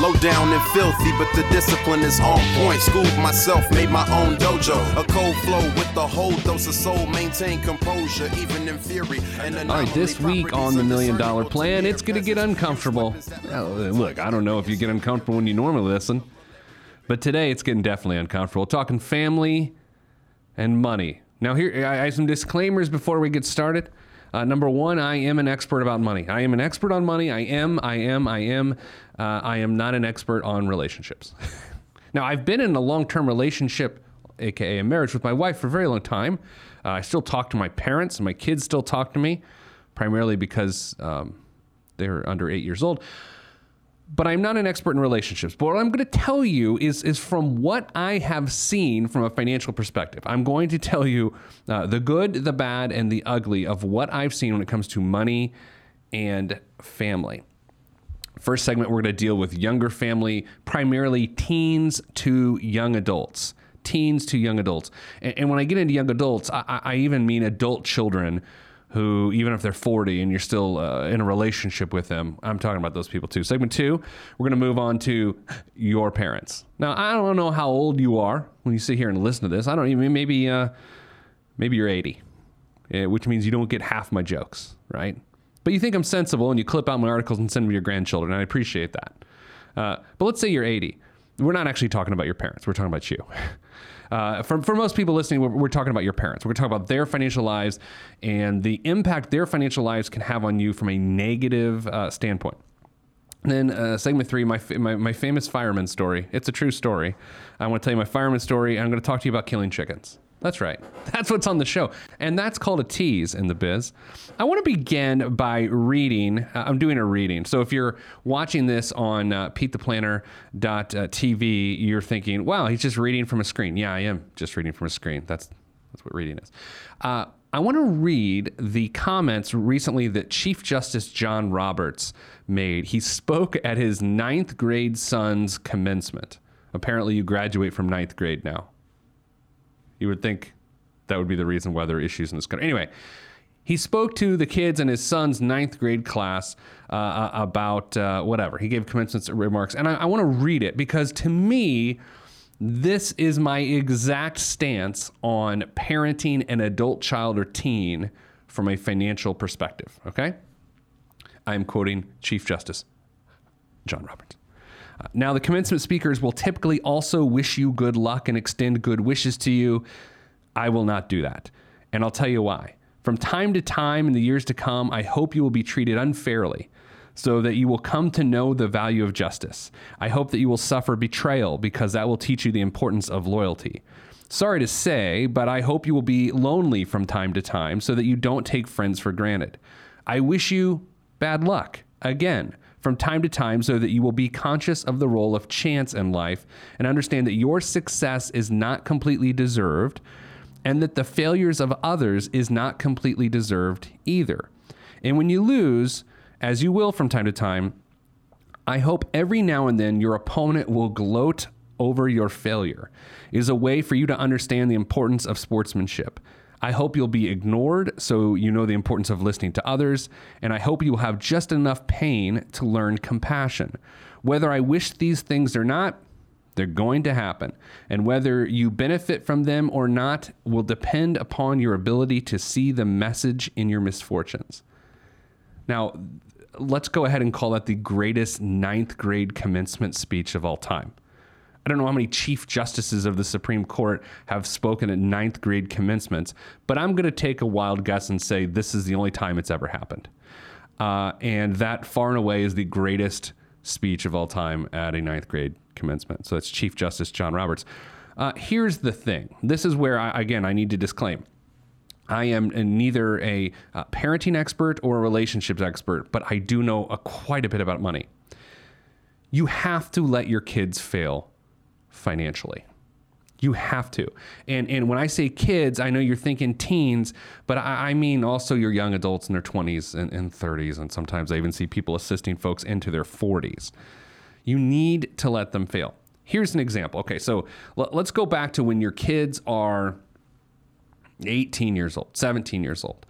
Low down and filthy, but the discipline is on point. Schooled myself, made my own dojo. A cold flow with the whole dose of soul. Maintain composure, even in. And All right, this week on the Million Dollar Plan, it's going to get uncomfortable. Look, I don't know if you get uncomfortable when you normally listen, but today it's getting definitely uncomfortable. Talking family and money. Now, here I I have some disclaimers before we get started. Uh, number one, I am an expert about money. I am an expert on money. I am, I am, I am. Uh, I am not an expert on relationships. now, I've been in a long term relationship, aka a marriage, with my wife for a very long time. Uh, I still talk to my parents, and my kids still talk to me, primarily because um, they're under eight years old but I'm not an expert in relationships. But what I'm going to tell you is is from what I have seen from a financial perspective. I'm going to tell you uh, the good, the bad, and the ugly of what I've seen when it comes to money and family. First segment, we're going to deal with younger family, primarily teens to young adults. Teens to young adults. And, and when I get into young adults, I, I even mean adult children who, even if they're 40 and you're still uh, in a relationship with them, I'm talking about those people too. Segment two, we're going to move on to your parents. Now, I don't know how old you are when you sit here and listen to this. I don't even, maybe, uh, maybe you're 80, eh, which means you don't get half my jokes, right? But you think I'm sensible and you clip out my articles and send them to your grandchildren. I appreciate that. Uh, but let's say you're 80. We're not actually talking about your parents. We're talking about you. Uh, for, for most people listening, we're, we're talking about your parents. We're talking about their financial lives and the impact their financial lives can have on you from a negative uh, standpoint. And then uh, segment three, my, my my famous fireman story. It's a true story. I want to tell you my fireman story. And I'm going to talk to you about killing chickens. That's right. That's what's on the show. And that's called a tease in the biz. I want to begin by reading. Uh, I'm doing a reading. So if you're watching this on uh, PeteThePlanner.tv, you're thinking, wow, he's just reading from a screen. Yeah, I am just reading from a screen. That's, that's what reading is. Uh, I want to read the comments recently that Chief Justice John Roberts made. He spoke at his ninth grade son's commencement. Apparently, you graduate from ninth grade now. You would think that would be the reason why there are issues in this country. Anyway, he spoke to the kids in his son's ninth grade class uh, about uh, whatever. He gave commencement remarks, and I, I want to read it because to me, this is my exact stance on parenting an adult child or teen from a financial perspective. Okay? I'm quoting Chief Justice John Roberts. Now, the commencement speakers will typically also wish you good luck and extend good wishes to you. I will not do that. And I'll tell you why. From time to time in the years to come, I hope you will be treated unfairly so that you will come to know the value of justice. I hope that you will suffer betrayal because that will teach you the importance of loyalty. Sorry to say, but I hope you will be lonely from time to time so that you don't take friends for granted. I wish you bad luck again from time to time so that you will be conscious of the role of chance in life and understand that your success is not completely deserved and that the failures of others is not completely deserved either. And when you lose, as you will from time to time, I hope every now and then your opponent will gloat over your failure. It is a way for you to understand the importance of sportsmanship. I hope you'll be ignored so you know the importance of listening to others, and I hope you will have just enough pain to learn compassion. Whether I wish these things or not, they're going to happen. And whether you benefit from them or not will depend upon your ability to see the message in your misfortunes. Now, let's go ahead and call that the greatest ninth grade commencement speech of all time. I don't know how many chief justices of the Supreme Court have spoken at ninth grade commencements, but I'm going to take a wild guess and say this is the only time it's ever happened. Uh, and that far and away is the greatest speech of all time at a ninth grade commencement. So that's Chief Justice John Roberts. Uh, here's the thing this is where, I, again, I need to disclaim. I am neither a uh, parenting expert or a relationships expert, but I do know a, quite a bit about money. You have to let your kids fail financially. You have to. And and when I say kids, I know you're thinking teens, but I, I mean also your young adults in their 20s and, and 30s. And sometimes I even see people assisting folks into their 40s. You need to let them fail. Here's an example. Okay, so let, us go back to when your kids are 18 years old, 17 years old,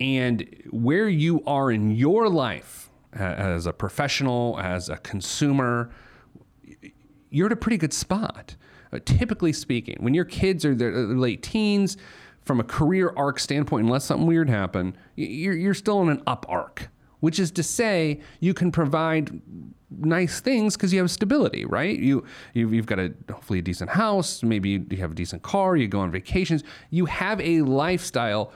and where you are in your life as a professional, as a consumer, you're at a pretty good spot. Uh, typically speaking, when your kids are their late teens, from a career arc standpoint, unless something weird happened, you're, you're still in an up arc, which is to say you can provide nice things because you have stability, right? You you've, you've, got a hopefully a decent house, maybe you have a decent car, you go on vacations, you have a lifestyle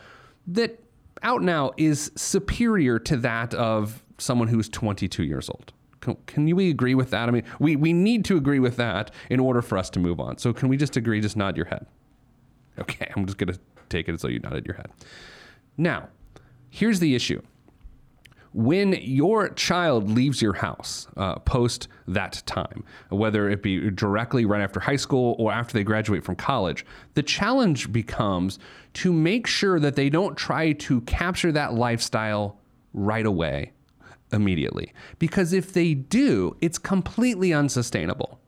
that out now is superior to that of someone who's 22 years old. Can, can we agree with that? I mean, we, we need to agree with that in order for us to move on. So can we just agree? Just nod your head. Okay, I'm just gonna take it as though you nodded your head. Now, here's the issue when your child leaves your house uh, post that time, whether it be directly right after high school or after they graduate from college, the challenge becomes to make sure that they don't try to capture that lifestyle right away, immediately. Because if they do, it's completely unsustainable.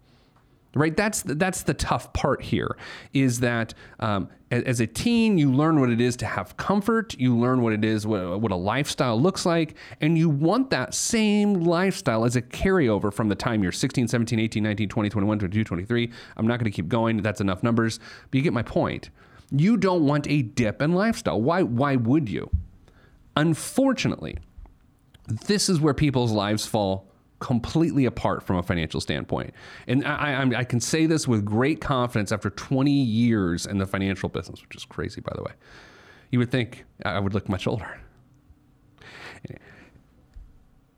Right? That's the, that's the tough part here is that um, as a teen you learn what it is to have comfort you learn what it is what, what a lifestyle looks like and you want that same lifestyle as a carryover from the time you're 16 17 18 19 20 21 22 23 i'm not going to keep going that's enough numbers. But you get my point. You don't want a dip in lifestyle. Why why would you? Unfortunately this is where people's lives fall completely apart from a financial standpoint. And I, I, I, can say this with great confidence after 20 years in the financial business, which is crazy, by the way. You would think I would look much older.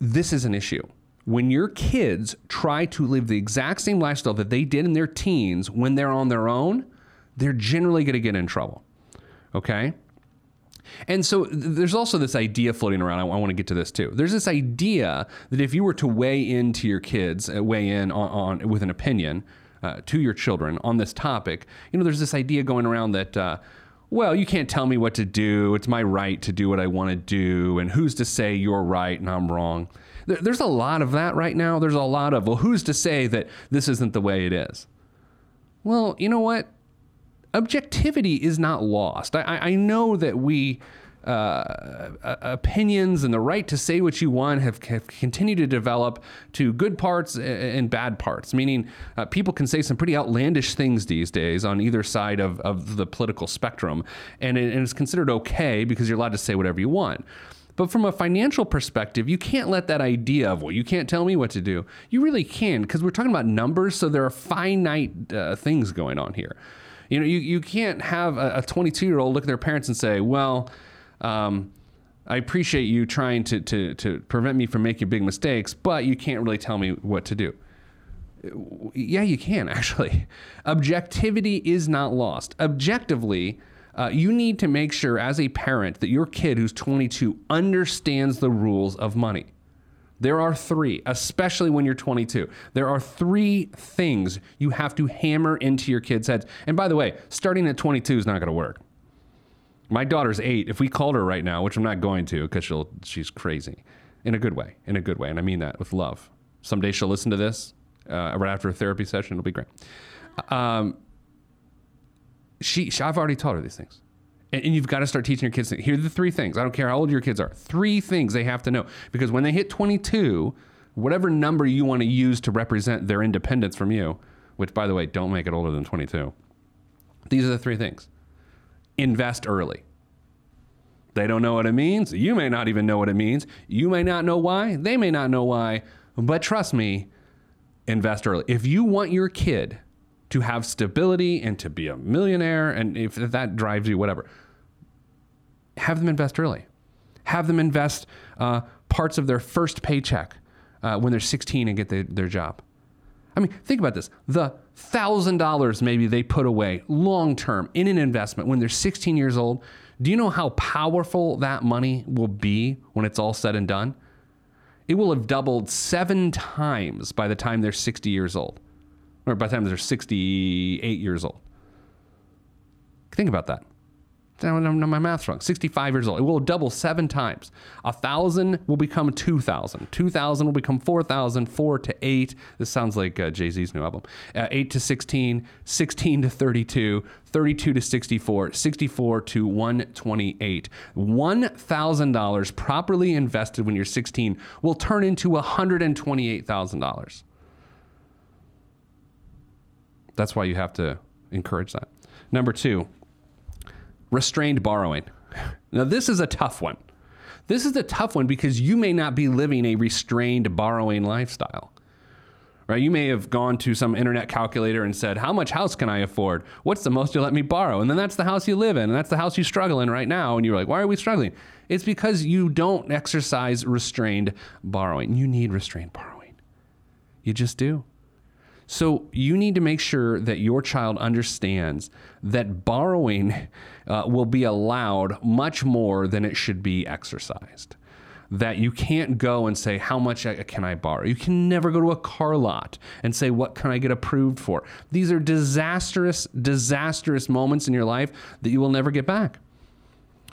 This is an issue. When your kids try to live the exact same lifestyle that they did in their teens when they're on their own, they're generally going to get in trouble. Okay? And so there's also this idea floating around. I, I want to get to this too. There's this idea that if you were to weigh into your kids, uh, weigh in on, on, with an opinion uh, to your children on this topic, you know, there's this idea going around that. Uh, well, you can't tell me what to do. It's my right to do what I want to do. And who's to say you're right and I'm wrong? There's a lot of that right now. There's a lot of, well, who's to say that this isn't the way it is? Well, you know what? Objectivity is not lost. I, I know that we. Uh, opinions and the right to say what you want have, have, continued to develop to good parts and bad parts. Meaning, uh, people can say some pretty outlandish things these days on either side of, of the political spectrum, and, it, and it's considered okay because you're allowed to say whatever you want. But from a financial perspective, you can't let that idea of, well, you can't tell me what to do. You really can, because we're talking about numbers, so there are finite uh, things going on here. You know, you, you can't have a 22 year old look at their parents and say, well, um, I appreciate you trying to, to, to prevent me from making big mistakes, but you can't really tell me what to do. Yeah, you can actually. Objectivity is not lost. Objectively, uh, you need to make sure as a parent that your kid who's 22 understands the rules of money. There are three, especially when you're 22. There are three things you have to hammer into your kids' heads. And by the way, starting at 22 is not going to work. My daughter's eight. If we called her right now, which I'm not going to because she'll she's crazy, in a good way, in a good way, and I mean that with love. Someday she'll listen to this uh, right after a therapy session. It'll be great. Um, she, she, I've already taught her these things. And, and you've got to start teaching your kids. Here are the three things. I don't care how old your kids are. Three things they have to know. Because when they hit 22, whatever number you want to use to represent their independence from you, which, by the way, don't make it older than 22, these are the three things invest early. They don't know what it means. You may not even know what it means. You may not know why. They may not know why. But trust me, invest early. If you want your kid to have stability and to be a millionaire, and if that drives you, whatever, have them invest early. Have them invest uh, parts of their first paycheck uh, when they're 16 and get the, their job. I mean, think about this. The thousand dollars maybe they put away long term in an investment when they're 16 years old. Do you know how powerful that money will be when it's all said and done? It will have doubled seven times by the time they're 60 years old, or by the time they're 68 years old. Think about that my math's wrong. 65 years old. It will double seven times. A thousand will become 2,000. 2,000 will become 4,000. Four to eight. This sounds like uh, Jay Z's new album. Uh, eight to 16. 16 to 32. 32 to 64. 64 to 128. $1,000 properly invested when you're 16 will turn into $128,000. That's why you have to encourage that. Number two, restrained borrowing. Now, this is a tough one. This is a tough one because you may not be living a restrained borrowing lifestyle. Right? You may have gone to some internet calculator and said, How much house can I afford? What's the most you'll let me borrow? And then that's the house you live in, and that's the house you struggle in right now. And you're like, Why are we struggling? It's because you don't exercise restrained borrowing. You need restrained borrowing. You just do. So you need to make sure that your child understands that borrowing uh, will be allowed much more than it should be exercised. That you can't go and say, How much can I borrow? You can never go to a car lot and say, What can I get approved for? These are disastrous, disastrous moments in your life that you will never get back.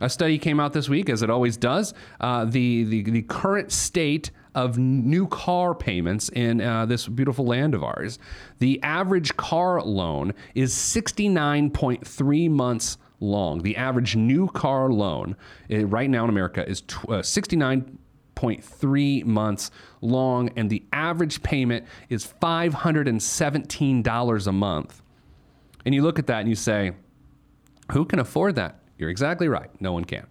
A study came out this week, as it always does. Uh, the, the, the current state of new car payments in uh, this beautiful land of ours. The average car loan is 69.3 months long. The average new car loan uh, right now in America is tw- uh, 69.3 months long, and the average payment is $517 a month. And you look at that and you say, who can afford that? You're exactly right. No one can.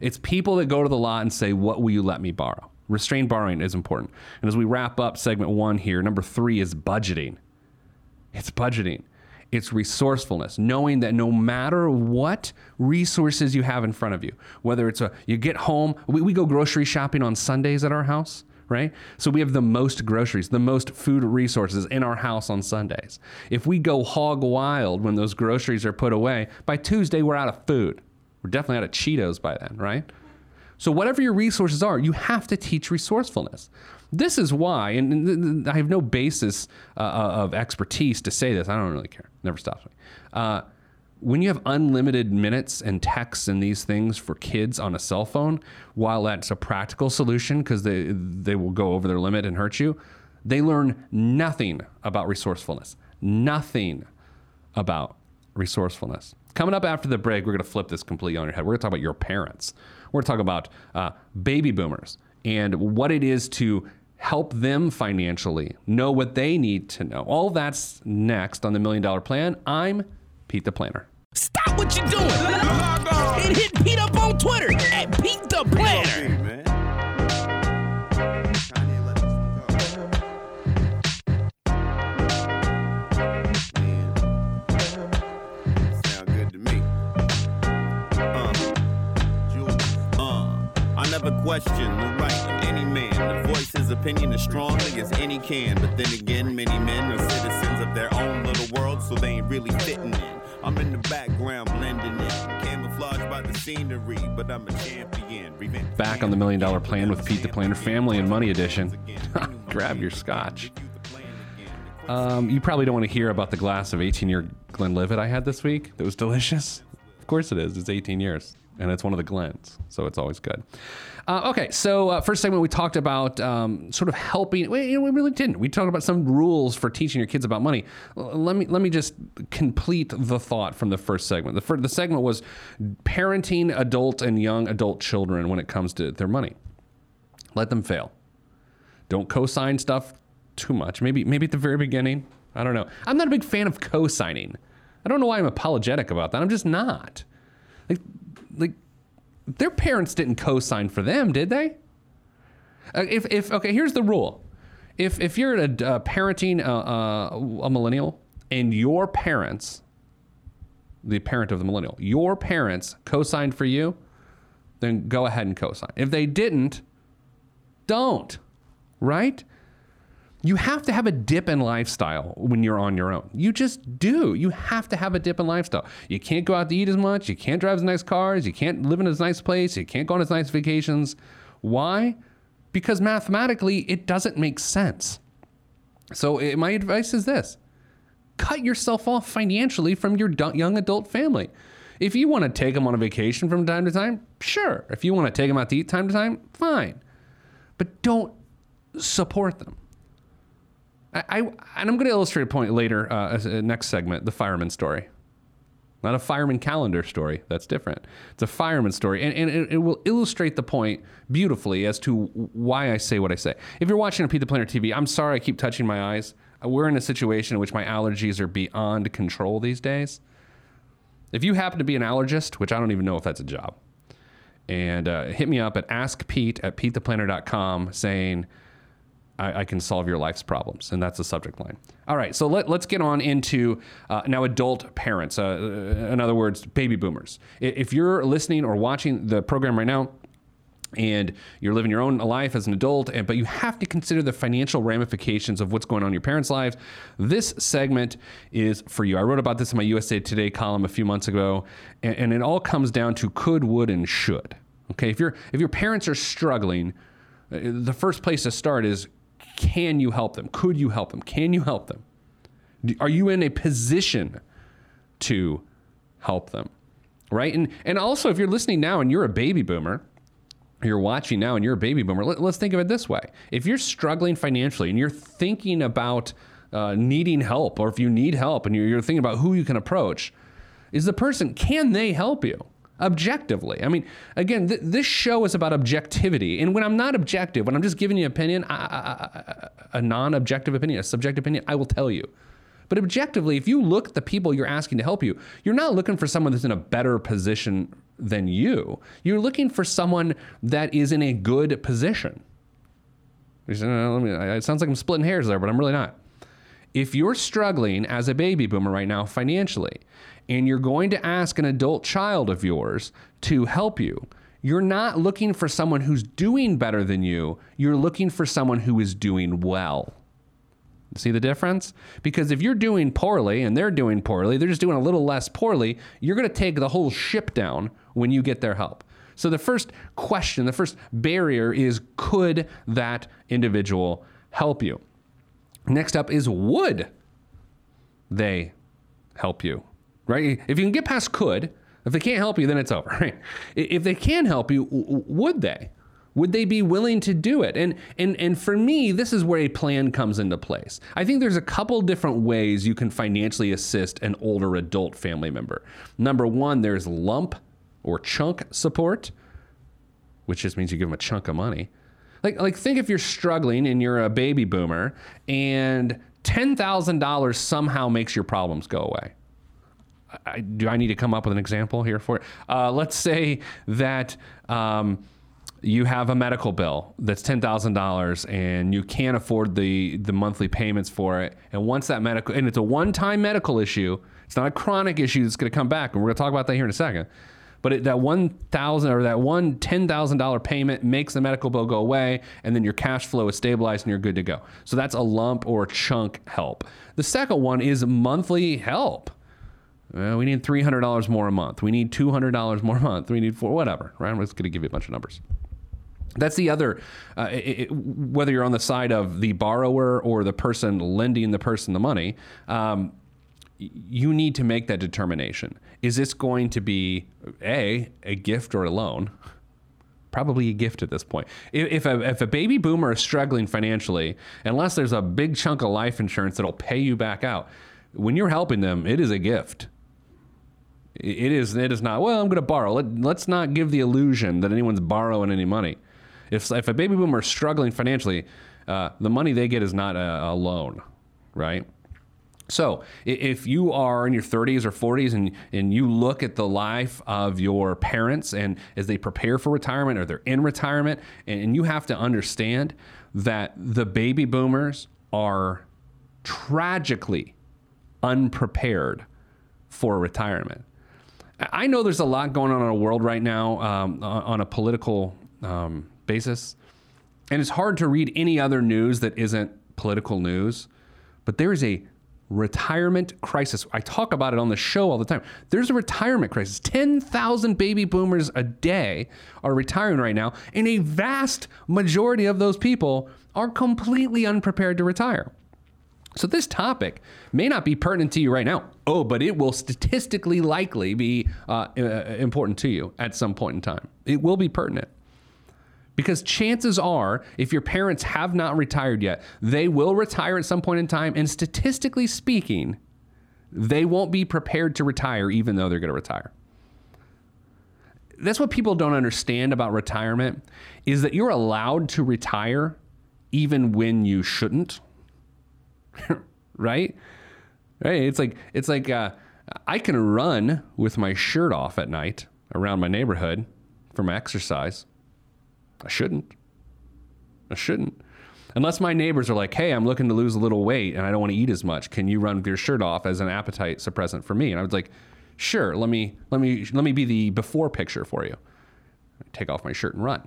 It's people that go to the lot and say, What will you let me borrow? Restrained borrowing is important. And as we wrap up segment one here, number three is budgeting. It's budgeting. It's resourcefulness, knowing that no matter what resources you have in front of you, whether it's a, you get home, we, we go grocery shopping on Sundays at our house, right? So we have the most groceries, the most food resources in our house on Sundays. If we go hog wild when those groceries are put away, by Tuesday we're out of food. We're definitely out of Cheetos by then, right? So, whatever your resources are, you have to teach resourcefulness. This is why, and I have no basis uh, uh, of expertise to say this. I don't really care. Never stops me. Uh, when you have unlimited minutes and texts and these things for kids on a cell phone, while that's a practical solution because they they will go over their limit and hurt you, they learn nothing about resourcefulness. Nothing about resourcefulness. Coming up after the break, we're going to flip this completely on your head. We're going to talk about your parents. We're going to talk about uh, baby boomers and what it is to help them financially know what they need to know. All that's next on the Million Dollar Plan. I'm Pete the Planner. Stop what you're doing and hit Pete up on Twitter at Pete the Planner. Sound good to me. Um Julian I never question the right of any man to voice his opinion as strongly as any can. But then again, many men are citizens of their own little world, so they ain't really fitting in. I'm in the background blending in, camouflaged by the scenery, but I'm a champion. Revenge Back on the Million Dollar Plan with Pete the Planner Family and Money Edition. Grab your scotch. Um, you probably don't want to hear about the glass of 18 year Glenlivet I had this week. That was delicious. Of course it is. It's 18 years and it's one of the Glens, so it's always good. Uh, okay, so uh, first segment we talked about um, sort of helping. We, we really didn't. We talked about some rules for teaching your kids about money. Let me let me just complete the thought from the first segment. The first, the segment was parenting adult and young adult children when it comes to their money. Let them fail. Don't co-sign stuff too much. Maybe maybe at the very beginning. I don't know. I'm not a big fan of co-signing. I don't know why I'm apologetic about that. I'm just not. Like their parents didn't co-sign for them, did they? Uh, if, if okay, here's the rule: if if you're a, uh, parenting a, a millennial and your parents, the parent of the millennial, your parents co-signed for you, then go ahead and co-sign. If they didn't, don't. Right? You have to have a dip in lifestyle when you're on your own. You just do. You have to have a dip in lifestyle. You can't go out to eat as much. You can't drive as nice cars. You can't live in as nice place. You can't go on as nice vacations. Why? Because mathematically, it doesn't make sense. So, it, my advice is this cut yourself off financially from your young adult family. If you want to take them on a vacation from time to time, sure. If you want to take them out to eat time to time, fine. But don't support them. I, I and I'm going to illustrate a point later, uh, next segment, the fireman story. Not a fireman calendar story. That's different. It's a fireman story. And, and it, it will illustrate the point beautifully as to why I say what I say. If you're watching on Pete the Planner TV, I'm sorry I keep touching my eyes. We're in a situation in which my allergies are beyond control these days. If you happen to be an allergist, which I don't even know if that's a job, and uh, hit me up at askpete at petetheplanner.com saying, I, I, can solve your life's problems. And that's the subject line. All right, so let, us get on into uh, now adult parents. Uh, in other words, baby boomers. If you're listening or watching the program right now, and you're living your own life as an adult, and, but you have to consider the financial ramifications of what's going on in your parents' lives. This segment is for you. I wrote about this in my USA Today column a few months ago, and, and it all comes down to could, would, and should. Okay, if your if your parents are struggling, uh, the first place to start is can you help them? Could you help them? Can you help them? Are you in a position to help them? Right? And and also if you're listening now and you're a baby boomer, you're watching now and you're a baby boomer, let, us think of it this way. If you're struggling financially and you're thinking about uh, needing help, or if you need help and you're, you're thinking about who you can approach, is the person, can they help you? Objectively. I mean, again, th- this show is about objectivity. And when I'm not objective, when I'm just giving you an opinion, I, I, I, a non objective opinion, a subjective opinion, I will tell you. But objectively, if you look at the people you're asking to help you, you're not looking for someone that's in a better position than you. You're looking for someone that is in a good position. It sounds like I'm splitting hairs there, but I'm really not. If you're struggling as a baby boomer right now financially, and you're going to ask an adult child of yours to help you, you're not looking for someone who's doing better than you. You're looking for someone who is doing well. See the difference? Because if you're doing poorly and they're doing poorly, they're just doing a little less poorly, you're going to take the whole ship down when you get their help. So the first question, the first barrier is could that individual help you? Next up is would they help you? Right? If you can get past could, if they can't help you, then it's over, right? If they can help you, would they? Would they be willing to do it? And and and for me, this is where a plan comes into place. I think there's a couple different ways you can financially assist an older adult family member. Number one, there's lump or chunk support, which just means you give them a chunk of money. Like like think if you're struggling and you're a baby boomer and ten thousand dollars somehow makes your problems go away I, do I need to come up with an example here for it? Uh, let's say that um, you have a medical bill that's ten thousand dollars, and you can't afford the the monthly payments for it. And once that medical and it's a one time medical issue, it's not a chronic issue that's going to come back, and we're going to talk about that here in a second. But it, that one thousand or that one ten thousand dollar payment makes the medical bill go away, and then your cash flow is stabilized and you're good to go. So that's a lump or chunk help. The second one is monthly help. Uh, we need $300 more a month. We need $200 more a month. We need four, whatever, right? I'm just going to give you a bunch of numbers. That's the other, uh, it, whether you're on the side of the borrower or the person lending the person the money, um, you need to make that determination. Is this going to be A, a gift or a loan? Probably a gift at this point. If a, if a baby boomer is struggling financially, unless there's a big chunk of life insurance that'll pay you back out, when you're helping them, it is a gift it is. It is not. Well, I'm going to borrow. Let, let's not give the illusion that anyone's borrowing any money. If if a baby boomer is struggling financially, uh, the money they get is not a, a loan, right? So, if you are in your 30s or 40s and, and you look at the life of your parents and as they prepare for retirement or they're in retirement, and you have to understand that the baby boomers are tragically unprepared for retirement. I know there's a lot going on in our world right now um, on a political um, basis, and it's hard to read any other news that isn't political news. But there is a retirement crisis. I talk about it on the show all the time. There's a retirement crisis. 10,000 baby boomers a day are retiring right now, and a vast majority of those people are completely unprepared to retire. So this topic may not be pertinent to you right now. Oh, but it will statistically likely be uh, uh, important to you at some point in time. It will be pertinent. Because chances are, if your parents have not retired yet, they will retire at some point in time. And statistically speaking, they won't be prepared to retire even though they're going to retire. That's what people don't understand about retirement is that you're allowed to retire even when you shouldn't. right? Right? It's like it's like uh, I can run with my shirt off at night around my neighborhood for my exercise. I shouldn't. I shouldn't. Unless my neighbors are like, hey, I'm looking to lose a little weight and I don't want to eat as much. Can you run with your shirt off as an appetite suppressant for me? And I was like, sure, let me let me let me be the before picture for you. Take off my shirt and run.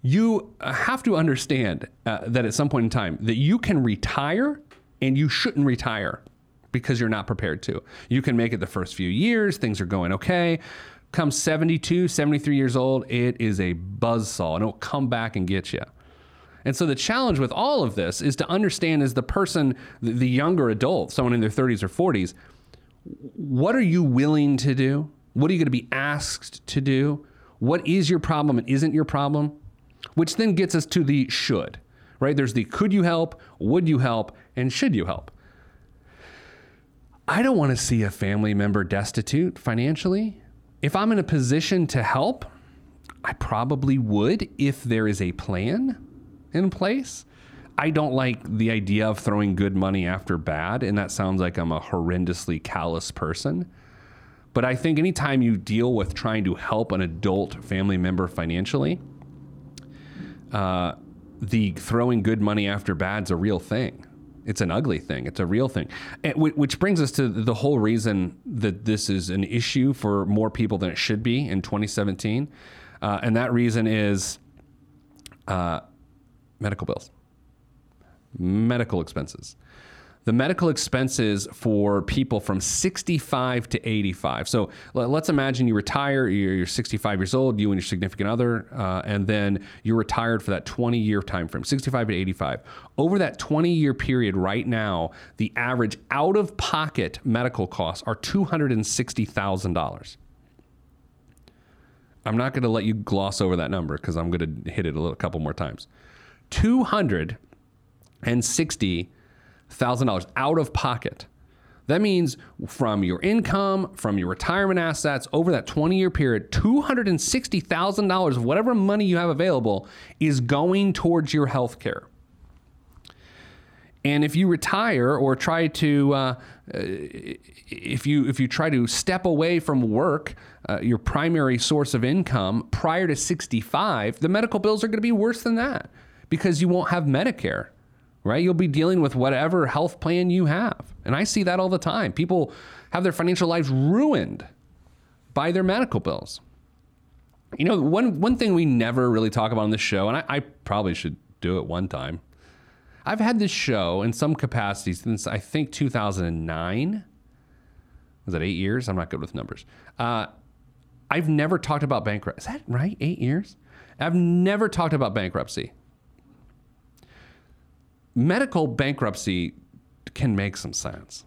You have to understand uh, that at some point in time that you can retire and you shouldn't retire because you're not prepared to. You can make it the first few years, things are going okay. Come 72, 73 years old, it is a buzzsaw and it'll come back and get you. And so the challenge with all of this is to understand as the person, the younger adult, someone in their 30s or 40s, what are you willing to do? What are you going to be asked to do? What is your problem and isn't your problem? Which then gets us to the should, right? There's the could you help, would you help, and should you help? I don't want to see a family member destitute financially. If I'm in a position to help, I probably would if there is a plan in place. I don't like the idea of throwing good money after bad, and that sounds like I'm a horrendously callous person. But I think anytime you deal with trying to help an adult family member financially, uh, the throwing good money after bad's a real thing. It's an ugly thing. It's a real thing. And which brings us to the whole reason that this is an issue for more people than it should be in 2017. Uh, and that reason is uh, medical bills, medical expenses the medical expenses for people from 65 to 85. So let's imagine you retire, you're 65 years old, you and your significant other, uh, and then you're retired for that 20 year time frame, 65 to 85. Over that 20 year period, right now, the average out of pocket medical costs are $260,000. I'm not going to let you gloss over that number because I'm going to hit it a little, couple more times. 260 $1,000 out of pocket. That means from your income, from your retirement assets over that 20 year period, $260,000 of whatever money you have available is going towards your health care. And if you retire or try to, uh, if you if you try to step away from work, uh, your primary source of income prior to 65, the medical bills are going to be worse than that because you won't have Medicare right? You'll be dealing with whatever health plan you have. And I see that all the time. People have their financial lives ruined by their medical bills. You know, one, one thing we never really talk about on this show, and I, I probably should do it one time. I've had this show in some capacity since I think 2009. Was that eight years? I'm not good with numbers. Uh, I've never talked about bankruptcy. Is that right? Eight years? I've never talked about bankruptcy medical bankruptcy can make some sense.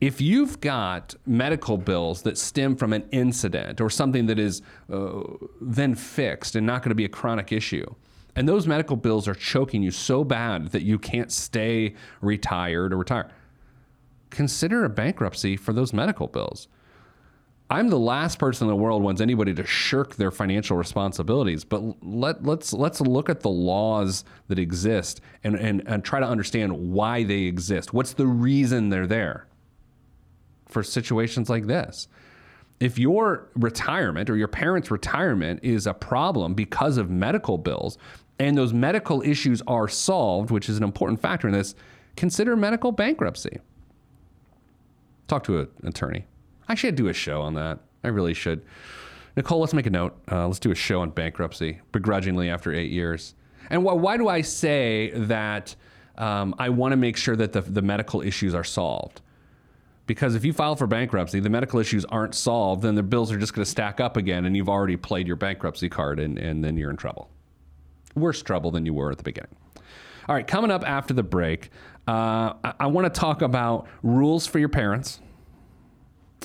If you've got medical bills that stem from an incident or something that is uh, then fixed and not going to be a chronic issue, and those medical bills are choking you so bad that you can't stay retired or retire, consider a bankruptcy for those medical bills. I'm the last person in the world who wants anybody to shirk their financial responsibilities, but let let's let's look at the laws that exist and, and, and try to understand why they exist. What's the reason they're there for situations like this? If your retirement or your parents' retirement is a problem because of medical bills and those medical issues are solved, which is an important factor in this, consider medical bankruptcy. Talk to an attorney. I should do a show on that. I really should. Nicole, let's make a note. Uh, let's do a show on bankruptcy, begrudgingly after eight years. And wh- why do I say that um, I want to make sure that the, the medical issues are solved? Because if you file for bankruptcy, the medical issues aren't solved, then the bills are just going to stack up again, and you've already played your bankruptcy card, and, and then you're in trouble. Worse trouble than you were at the beginning. All right, coming up after the break, uh, I, I want to talk about rules for your parents.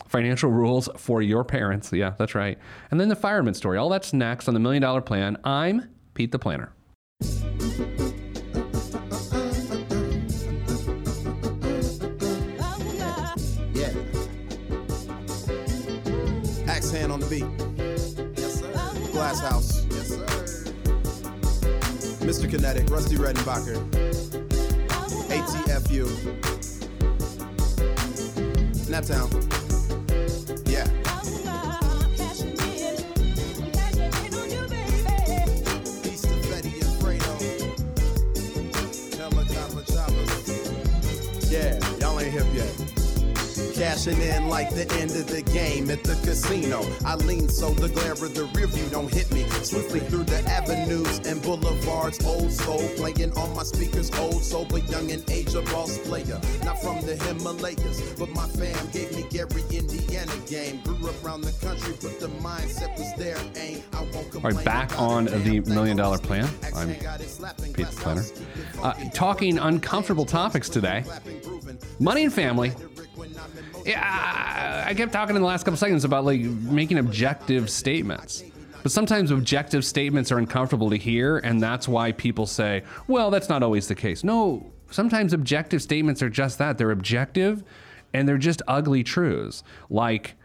Financial rules for your parents. Yeah, that's right. And then the fireman story. All that's next on the Million Dollar Plan. I'm Pete the Planner. Yeah. Axe hand on the beat. Yes, sir. Glass House. Yes, sir. Mr. Kinetic, Rusty Redenbacher. ATFU. Naptown. Cashing in like the end of the game at the casino. I lean so the glare of the rear view don't hit me. Swiftly through the avenues and boulevards, old soul playing on my speakers. Old soul, but young and age a boss player. Not from the Himalayas, but my fam gave me Gary, Indiana game. Grew up around the country, but the mindset was there. Ain't I won't complain. right, back on the. Million Dollar Plan. I'm Pete the Planner. house, keep it Uh, talking uncomfortable topics today. Money and family. Yeah, I kept talking in the last couple seconds about like making objective statements. But sometimes objective statements are uncomfortable to hear, and that's why people say, well, that's not always the case. No, sometimes objective statements are just that. They're objective and they're just ugly truths. Like,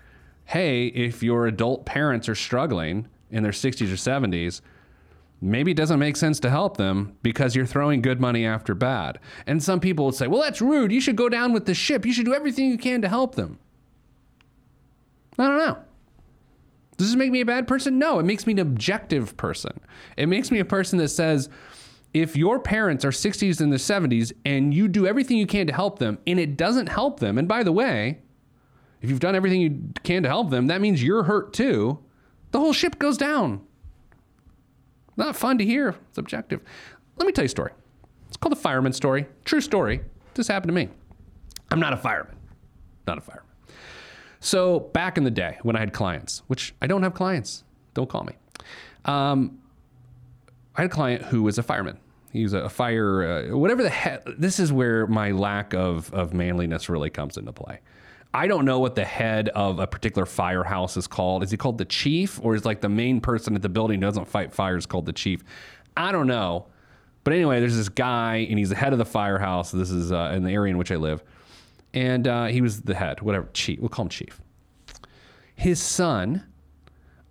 hey, if your adult parents are struggling in their 60s or 70s, maybe it doesn't make sense to help them because you're throwing good money after bad. And some people would say, well, that's rude. You should go down with the ship. You should do everything you can to help them. I don't know. Does this make me a bad person? No, it makes me an objective person. It makes me a person that says, if your parents are 60s and the 70s and you do everything you can to help them and it doesn't help them, and by the way, if you've done everything you can to help them, that means you're hurt too, the whole ship goes down. Not fun to hear. It's objective. Let me tell you a story. It's called the fireman story. True story. This happened to me. I'm not a fireman. Not a fireman. So back in the day when I had clients, which I don't have clients, don't call me. Um, I had a client who was a fireman. He was a fire, uh, whatever the heck. This is where my lack of, of manliness really comes into play. I don't know what the head of a particular firehouse is called. Is he called the chief, or is like the main person at the building who doesn't fight fires called the chief? I don't know. But anyway, there's this guy, and he's the head of the firehouse. This is uh, in the area in which I live, and uh, he was the head, whatever chief. We'll call him chief. His son,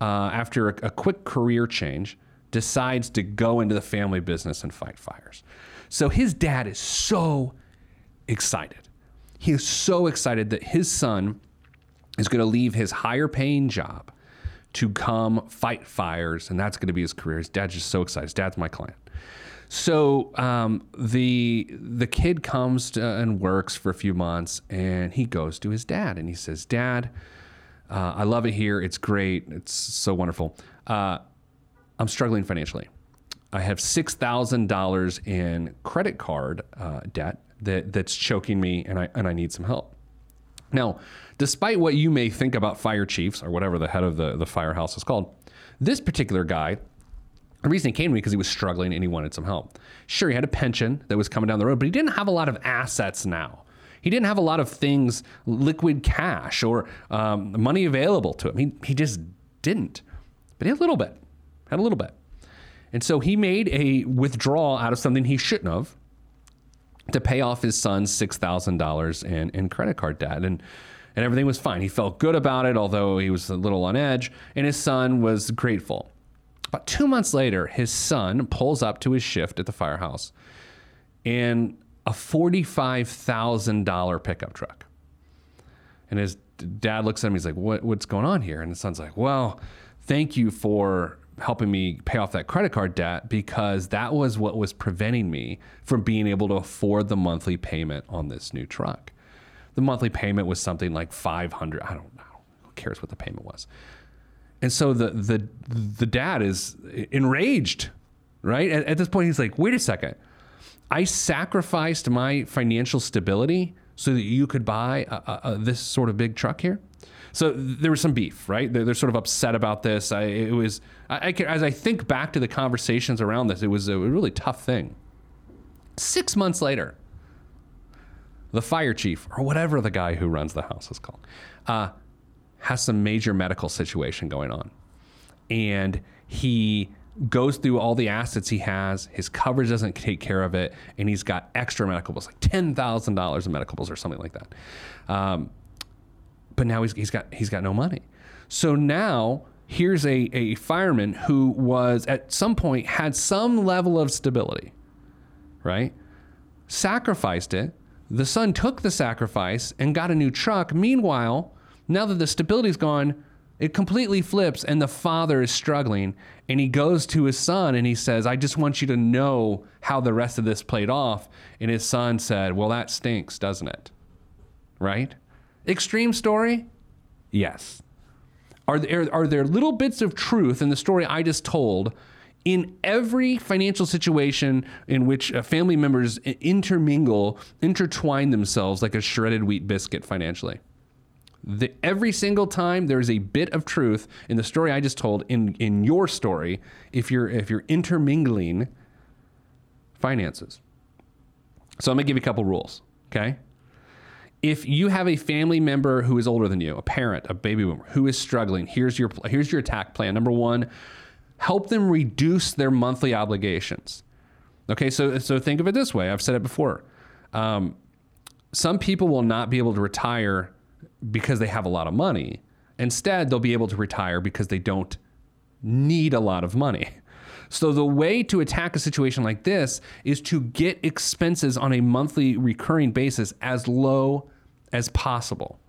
uh, after a, a quick career change, decides to go into the family business and fight fires. So his dad is so excited. He is so excited that his son is going to leave his higher paying job to come fight fires, and that's going to be his career. His dad's just so excited. His dad's my client. So um, the the kid comes to, and works for a few months, and he goes to his dad and he says, "Dad, uh, I love it here. It's great. It's so wonderful. Uh, I'm struggling financially. I have six thousand dollars in credit card uh, debt that that's choking me, and I and I need some help." Now, despite what you may think about fire chiefs or whatever the head of the, the firehouse is called, this particular guy, the reason he came to me because he was struggling and he wanted some help. Sure, he had a pension that was coming down the road, but he didn't have a lot of assets now. He didn't have a lot of things, liquid cash or um, money available to him. He, he just didn't. But he had a little bit, had a little bit. And so he made a withdrawal out of something he shouldn't have to pay off his son's six thousand dollars in in credit card debt, and and everything was fine. He felt good about it, although he was a little on edge, and his son was grateful. About two months later, his son pulls up to his shift at the firehouse in a forty-five thousand dollar pickup truck, and his dad looks at him. He's like, "What what's going on here?" And the son's like, "Well, thank you for." Helping me pay off that credit card debt because that was what was preventing me from being able to afford the monthly payment on this new truck. The monthly payment was something like 500, I don't know. Who cares what the payment was? And so the the the dad is enraged, right? At, at this point he's like, "Wait a second. I sacrificed my financial stability so that you could buy a, a, a, this sort of big truck here?" So there was some beef, right? They're, they're sort of upset about this. I, it was, I, I as I think back to the conversations around this, it was a really tough thing. Six months later, the fire chief, or whatever the guy who runs the house is called, uh, has some major medical situation going on. And he goes through all the assets he has. His coverage doesn't take care of it. And he's got extra medical bills, like $10,000 in medical bills or something like that. Um, but now he's, he's got he's got no money. So now here's a, a fireman who was at some point had some level of stability, right? Sacrificed it. The son took the sacrifice and got a new truck. Meanwhile, now that the stability's gone, it completely flips and the father is struggling and he goes to his son and he says, I just want you to know how the rest of this played off. And his son said, Well, that stinks, doesn't it? Right? Extreme story? Yes. Are there, are there little bits of truth in the story I just told in every financial situation in which uh, family members intermingle, intertwine themselves like a shredded wheat biscuit financially? The, every single time there's a bit of truth in the story I just told in, in your story if you're if you're intermingling finances. So I'm gonna give you a couple rules, okay? If you have a family member who is older than you, a parent, a baby boomer who is struggling, here's your here's your attack plan. Number 1, help them reduce their monthly obligations. Okay, so so think of it this way. I've said it before. Um, some people will not be able to retire because they have a lot of money. Instead, they'll be able to retire because they don't need a lot of money. So the way to attack a situation like this is to get expenses on a monthly recurring basis as low as possible.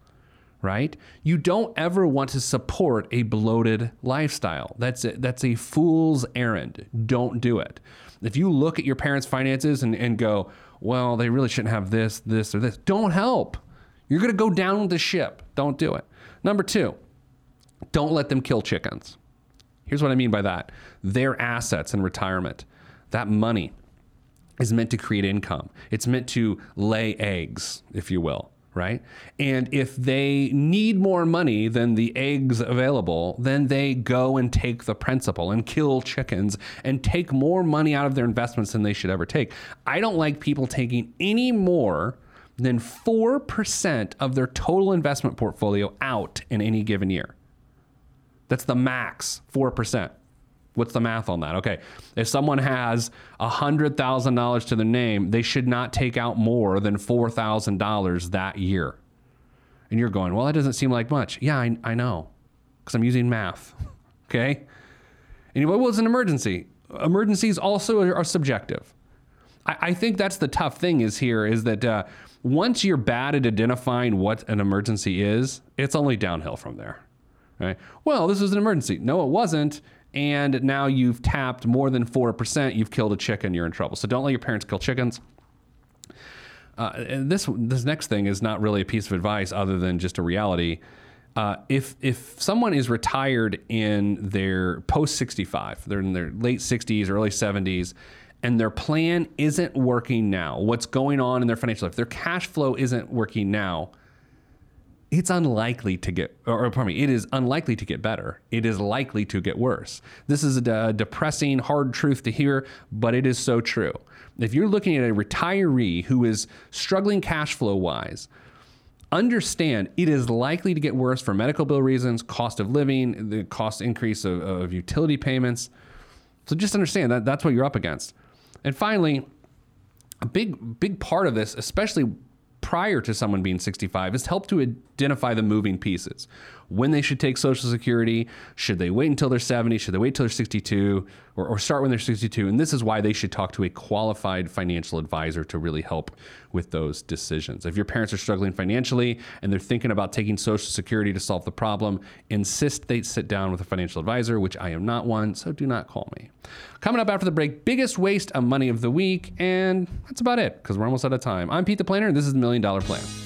Right? You don't ever want to support a bloated lifestyle. That's a, that's a fool's errand. Don't do it. If you look at your parents' finances and, and go, well, they really shouldn't have this, this, or this, don't help. You're going to go down with the ship. Don't do it. Number two, don't let them kill chickens. Here's what I mean by that their assets in retirement, that money is meant to create income, it's meant to lay eggs, if you will. Right. And if they need more money than the eggs available, then they go and take the principal and kill chickens and take more money out of their investments than they should ever take. I don't like people taking any more than 4% of their total investment portfolio out in any given year. That's the max, 4%. What's the math on that? Okay. If someone has $100,000 to their name, they should not take out more than $4,000 that year. And you're going, well, that doesn't seem like much. Yeah, I, I know, because I'm using math. okay. And you go, well, it's an emergency. Emergencies also are, are subjective. I, I, think that's the tough thing is here is that uh, once you're bad at identifying what an emergency is, it's only downhill from there. Right? Well, this was an emergency. No, it wasn't. And now you've tapped more than 4%. You've killed a chicken. You're in trouble. So don't let your parents kill chickens. Uh, this this next thing is not really a piece of advice other than just a reality. Uh, if if someone is retired in their post 65, they're in their late 60s, early 70s, and their plan isn't working now, what's going on in their financial life, their cash flow isn't working now, it's unlikely to get, or, pardon me, it is unlikely to get better. It is likely to get worse. This is a, de- depressing, hard truth to hear, but it is so true. If you're looking at a retiree who is struggling cash flow wise, understand it is likely to get worse for medical bill reasons, cost of living, the cost increase of, of utility payments. So just understand that that's what you're up against. And finally, a big big part of this, especially prior to someone being 65 is help to identify the moving pieces. When they should take Social Security, should they wait until they're 70, should they wait until they're 62, or, or start when they're 62? And this is why they should talk to a qualified financial advisor to really help with those decisions. If your parents are struggling financially and they're thinking about taking Social Security to solve the problem, insist they sit down with a financial advisor, which I am not one, so do not call me. Coming up after the break, biggest waste of money of the week, and that's about it because we're almost out of time. I'm Pete the Planner, and this is the Million Dollar Plan.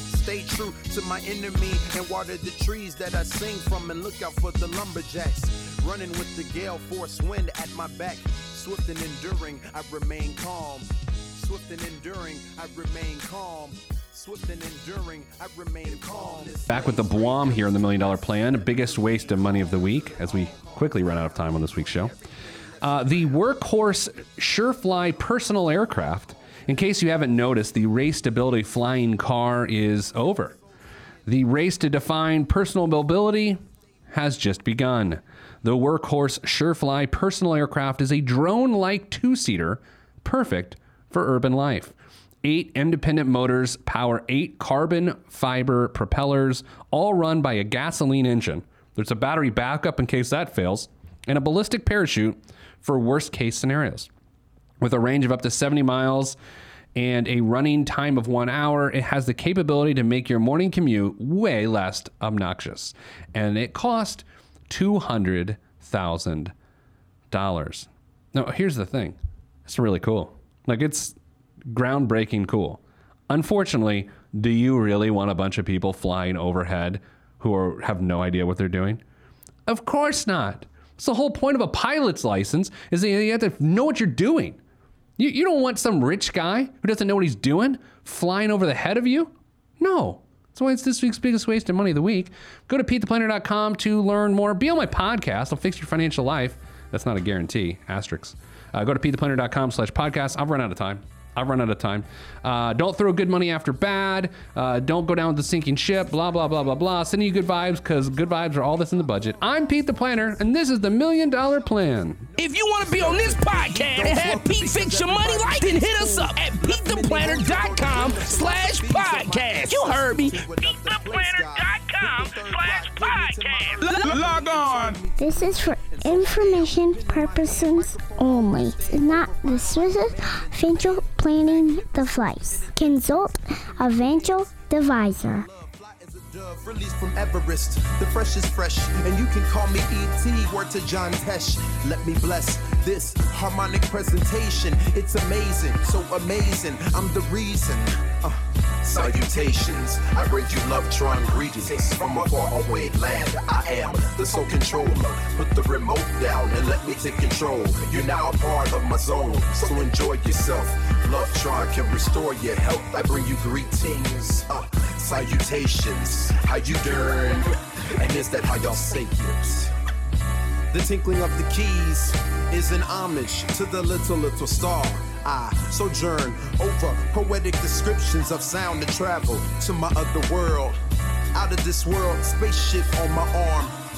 Stay true to my enemy and water the trees that I sing from and look out for the lumberjacks. Running with the gale force wind at my back. Swift and enduring, I remain calm. Swift and enduring, I remain calm. Swift and enduring, I remain calm. Back with the Blom here in the Million Dollar Plan. Biggest waste of money of the week as we quickly run out of time on this week's show. Uh, the Workhorse Surefly personal aircraft. In case you haven't noticed, the race stability flying car is over. The race to define personal mobility has just begun. The Workhorse Surefly personal aircraft is a drone like two seater, perfect for urban life. Eight independent motors power eight carbon fiber propellers, all run by a gasoline engine. There's a battery backup in case that fails, and a ballistic parachute for worst case scenarios. With a range of up to 70 miles and a running time of one hour, it has the capability to make your morning commute way less obnoxious. And it cost $200,000. Now, here's the thing it's really cool. Like, it's groundbreaking cool. Unfortunately, do you really want a bunch of people flying overhead who are, have no idea what they're doing? Of course not. It's the whole point of a pilot's license is that you have to know what you're doing. You, you don't want some rich guy who doesn't know what he's doing flying over the head of you. No. That's why it's this week's biggest waste of money of the week. Go to PeteThePlanner.com to learn more. Be on my podcast. I'll fix your financial life. That's not a guarantee. Asterisks. Uh, go to PeteThePlanner.com slash podcast. I've run out of time. I've run out of time. Uh, don't throw good money after bad. Uh, don't go down with the sinking ship. Blah, blah, blah, blah, blah. Sending you good vibes because good vibes are all that's in the budget. I'm Pete the Planner, and this is the Million Dollar Plan. If you want to be on this podcast and have Pete fix your money life, then hit us up at PeteThePlanner.com slash podcast. You heard me. PeteThePlanner.com slash podcast. Log on. This is for information purposes only. It's not the Swiss financial planning device. Consult a financial advisor. Released from Everest, the fresh is fresh, and you can call me ET. Word to John Tesh. Let me bless this harmonic presentation. It's amazing, so amazing. I'm the reason. Uh, salutations, I bring you love, Tron greetings from a far away land. I am the sole controller. Put the remote down and let me take control. You're now a part of my zone, so enjoy yourself. Love Tron can restore your health. I bring you greetings. Uh, salutations, how you doing? And is that how y'all say it? The tinkling of the keys is an homage to the little, little star. I sojourn over poetic descriptions of sound and travel to my other world. Out of this world, spaceship on my arm